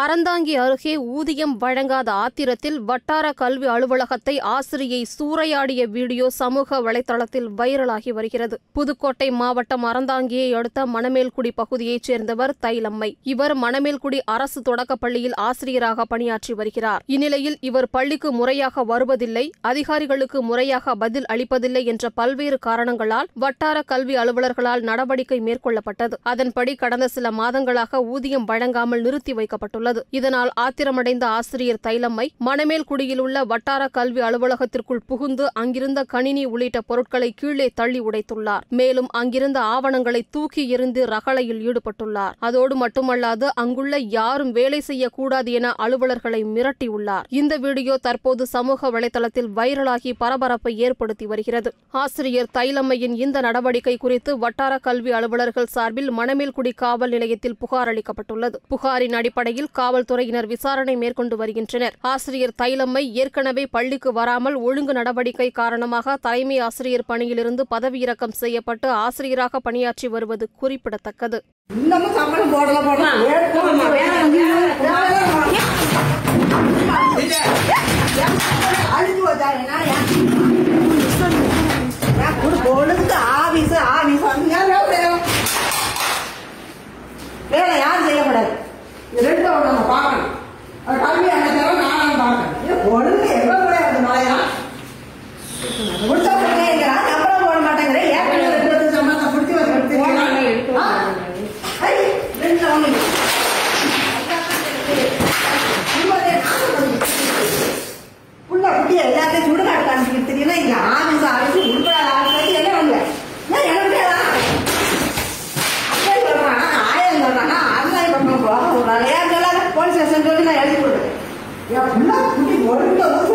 அறந்தாங்கி அருகே ஊதியம் வழங்காத ஆத்திரத்தில் வட்டார கல்வி அலுவலகத்தை ஆசிரியை சூறையாடிய வீடியோ சமூக வலைதளத்தில் வைரலாகி வருகிறது. புதுக்கோட்டை மாவட்டம் அறந்தாங்கியை அடுத்த மணமேல்குடி பகுதியைச் சேர்ந்தவர் தைலம்மை. இவர் மணமேல்குடி அரசு தொடக்கப் பள்ளியில் ஆசிரியராக பணியாற்றி வருகிறார். இந்நிலையில் இவர் பள்ளிக்கு முறையாக வருவதில்லை அதிகாரிகளுக்கு முறையாக பதில் அளிப்பதில்லை என்ற பல்வேறு காரணங்களால் வட்டார கல்வி அலுவலர்களால் நடவடிக்கை மேற்கொள்ளப்பட்டது. அதன்படி கடந்த சில மாதங்களாக ஊதியம் வழங்காமல் நிறுத்தி வைக்கப்பட்டுள்ளது. இதனால் ஆத்திரமடைந்த ஆசிரியர் தைலம்மை மணமேல்குடியில் உள்ள வட்டார கல்வி அலுவலகத்திற்குள் புகுந்து அங்கிருந்த கணினி உள்ளிட்ட பொருட்களை கீழே தள்ளி உடைத்துள்ளார். மேலும் அங்கிருந்த ஆவணங்களை தூக்கி எறிந்து ரகளையில் ஈடுபட்டுள்ளார். அதோடு மட்டுமல்லாது அங்குள்ள யாரும் வேலை செய்யக்கூடாது என அலுவலர்களை மிரட்டியுள்ளார். இந்த வீடியோ தற்போது சமூக வலைதளத்தில் வைரலாகி பரபரப்பை ஏற்படுத்தி வருகிறது. ஆசிரியர் தைலம்மையின் இந்த நடவடிக்கை குறித்து வட்டார கல்வி அலுவலர்கள் சார்பில் மணமேல்குடி காவல் நிலையத்தில் புகார் அளிக்கப்பட்டுள்ளது. புகாரின் அடிப்படையில் காவல்துறையினர் விசாரணை மேற்கொண்டு வருகின்றனர். ஆசிரியர் தைலம்மை ஏற்கனவே பள்ளிக்கு வராமல் ஒழுங்கு நடவடிக்கை காரணமாக தலைமை ஆசிரியர் பணியிலிருந்து பதவியிறக்கம் செய்யப்பட்டு ஆசிரியராக பணியாற்றி வருவது குறிப்பிடத்தக்கது. சொல்லாத நான் எழுதி கொடுக்குறேன் என் புள்ள குட்டி ஒழுங்க ஊசி